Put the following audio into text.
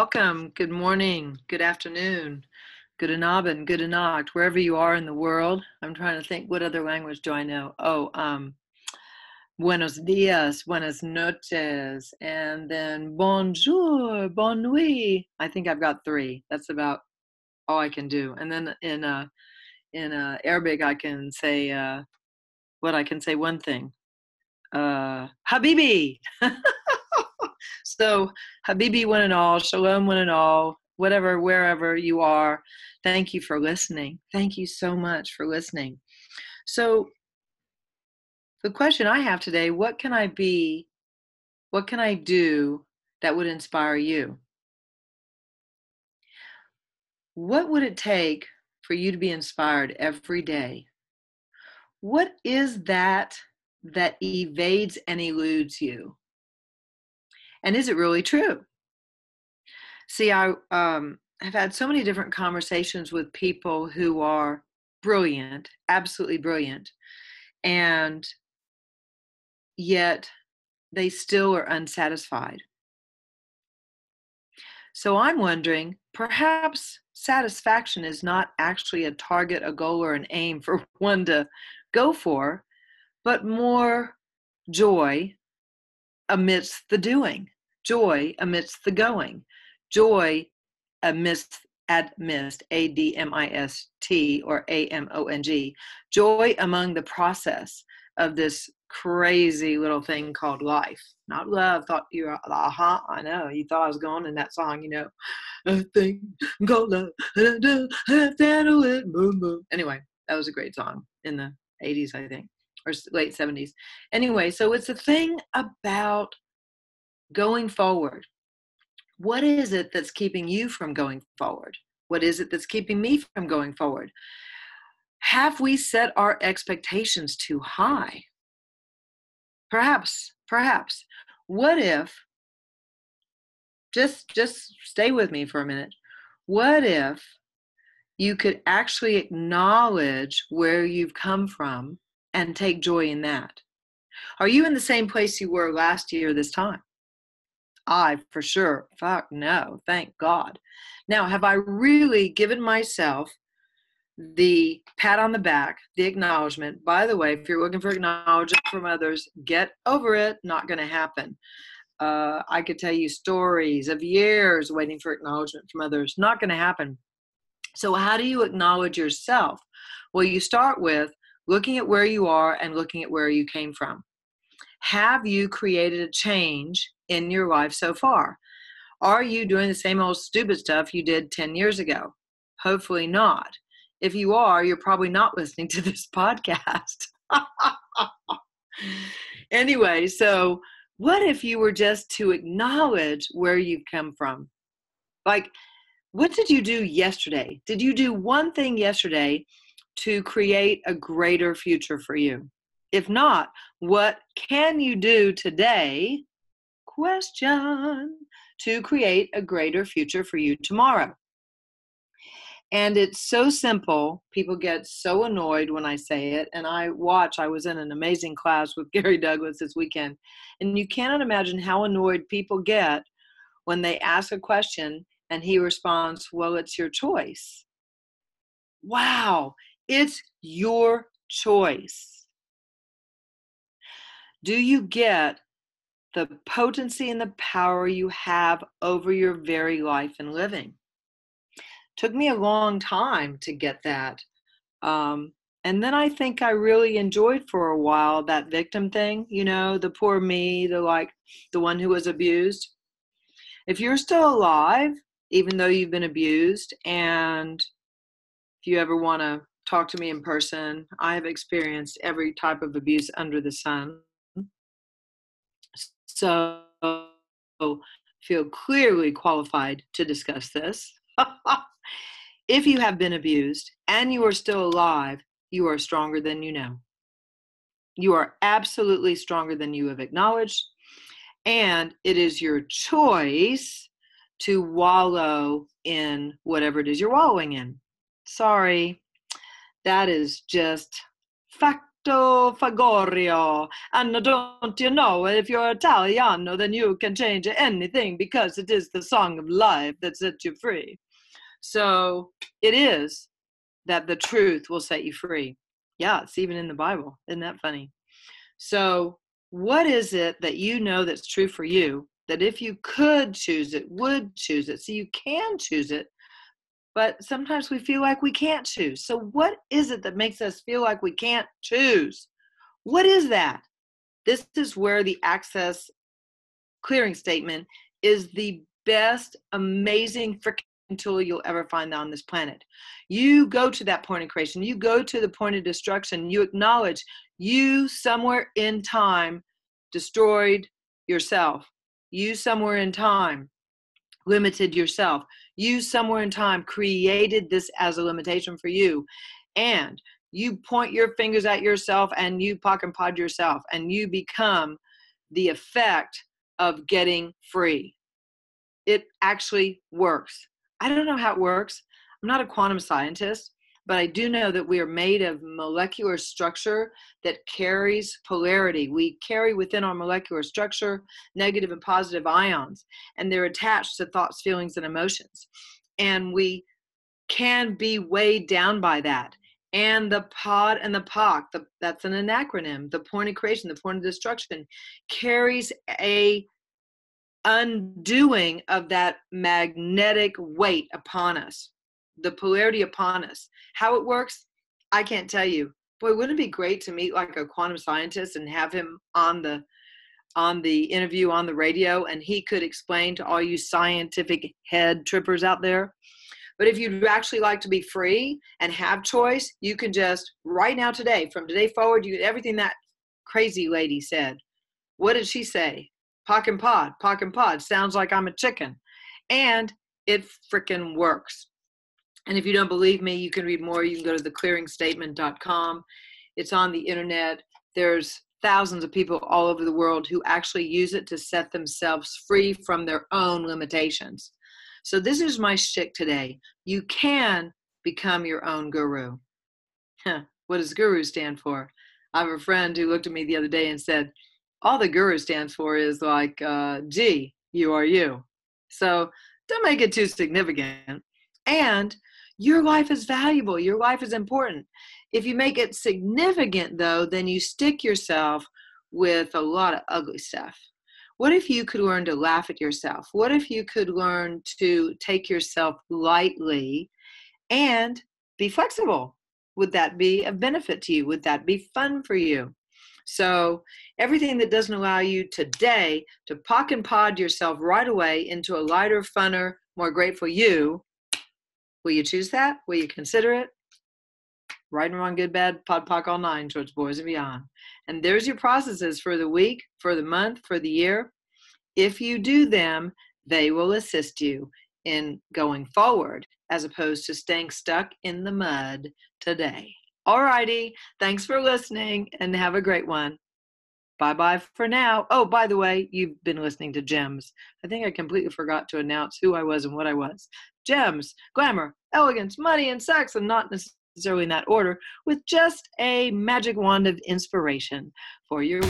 welcome. Good morning, good afternoon, good anabend, good anacht, wherever you are in the world. I'm trying to think what other language do I know? Oh, um, buenos dias, buenas noches, and then bonjour, bonne nuit. I think I've got three. That's about all I can do. And then in uh, in uh, Arabic, I can say uh, what I can say one thing. Uh, Habibi. so Habibi one and all, Shalom one and all, whatever, wherever you are. Thank you for listening. Thank you so much for listening. So the question I have today, what can I be? What can I do that would inspire you? What would it take for you to be inspired every day? What is that that evades and eludes you? And is it really true? See, I um, have had so many different conversations with people who are brilliant, absolutely brilliant, and yet they still are unsatisfied. So I'm wondering perhaps satisfaction is not actually a target, a goal, or an aim for one to go for, but more joy amidst the doing, joy amidst the going, joy amidst amidst a d m i s t or a m o n g, joy among the process of this crazy little thing called life. Not love. Thought you were aha. Uh-huh, I know. You thought I was going in that song. You know, called love. Anyway, that was a great song in the 80s, I think or late 70s. Anyway, so it's a thing about going forward. What is it that's keeping you from going forward? What is it that's keeping me from going forward? Have we set our expectations too high? Perhaps, perhaps. What if just just stay with me for a minute. What if you could actually acknowledge where you've come from and take joy in that. Are you in the same place you were last year this time? I, for sure. Fuck no. Thank God. Now, have I really given myself the pat on the back, the acknowledgement? By the way, if you're looking for acknowledgement from others, get over it. Not going to happen. Uh, I could tell you stories of years waiting for acknowledgement from others. Not going to happen. So, how do you acknowledge yourself? Well, you start with looking at where you are and looking at where you came from. Have you created a change in your life so far? Are you doing the same old stupid stuff you did 10 years ago? Hopefully not. If you are, you're probably not listening to this podcast. anyway, so what if you were just to acknowledge where you've come from? Like, what did you do yesterday? Did you do one thing yesterday to create a greater future for you? If not, what can you do today? Question to create a greater future for you tomorrow. And it's so simple. People get so annoyed when I say it. And I watch, I was in an amazing class with Gary Douglas this weekend. And you cannot imagine how annoyed people get when they ask a question and he responds, Well, it's your choice. Wow, it's your choice. Do you get the potency and the power you have over your very life and living? Took me a long time to get that. Um, and then I think I really enjoyed for a while that victim thing, you know, the poor me, the like, the one who was abused. If you're still alive, even though you've been abused, and if you ever want to talk to me in person. I have experienced every type of abuse under the sun. So feel clearly qualified to discuss this. if you have been abused and you are still alive, you are stronger than you know. You are absolutely stronger than you have acknowledged. And it is your choice to wallow in whatever it is you're wallowing in. Sorry, that is just facto fagorio. And don't you know, if you're Italiano, then you can change anything because it is the song of life that sets you free. So it is that the truth will set you free. Yeah, it's even in the Bible. Isn't that funny? So, what is it that you know that's true for you? That if you could choose it, would choose it. So you can choose it, but sometimes we feel like we can't choose. So, what is it that makes us feel like we can't choose? What is that? This is where the access clearing statement is the best, amazing freaking tool you'll ever find on this planet. You go to that point of creation, you go to the point of destruction, you acknowledge you somewhere in time destroyed yourself. You somewhere in time limited yourself. You somewhere in time created this as a limitation for you. And you point your fingers at yourself and you POC and pod yourself and you become the effect of getting free. It actually works. I don't know how it works. I'm not a quantum scientist, but I do know that we are made of molecular structure that carries polarity. We carry within our molecular structure negative and positive ions, and they're attached to thoughts, feelings, and emotions. And we can be weighed down by that. And the pod and the POC, the, that's an acronym, the point of creation, the point of destruction, carries a undoing of that magnetic weight upon us, the polarity upon us. How it works, I can't tell you. Boy, wouldn't it be great to meet like a quantum scientist and have him on the on the interview on the radio and he could explain to all you scientific head trippers out there. But if you'd actually like to be free and have choice, you can just right now today, from today forward, you everything that crazy lady said. What did she say? Pock and pod, POC and pod. Sounds like I'm a chicken. And it freaking works. And if you don't believe me, you can read more. You can go to theclearingstatement.com. It's on the internet. There's thousands of people all over the world who actually use it to set themselves free from their own limitations. So this is my shtick today. You can become your own guru. What does guru stand for? I have a friend who looked at me the other day and said, all the guru stands for is like uh, G, you are you. So don't make it too significant. And your life is valuable, your life is important. If you make it significant, though, then you stick yourself with a lot of ugly stuff. What if you could learn to laugh at yourself? What if you could learn to take yourself lightly and be flexible? Would that be a benefit to you? Would that be fun for you? So everything that doesn't allow you today to POC and pod yourself right away into a lighter, funner, more grateful you, will you choose that? Will you consider it? Right and wrong, good, bad, pod, POC, all nine, towards boys and beyond. And there's your processes for the week, for the month, for the year. If you do them, they will assist you in going forward as opposed to staying stuck in the mud today. All righty. Thanks for listening and have a great one. Bye bye for now. Oh, by the way, you've been listening to Gems. I think I completely forgot to announce who I was and what I was. Gems, glamour, elegance, money, and sex, and not necessarily in that order, with just a magic wand of inspiration for your.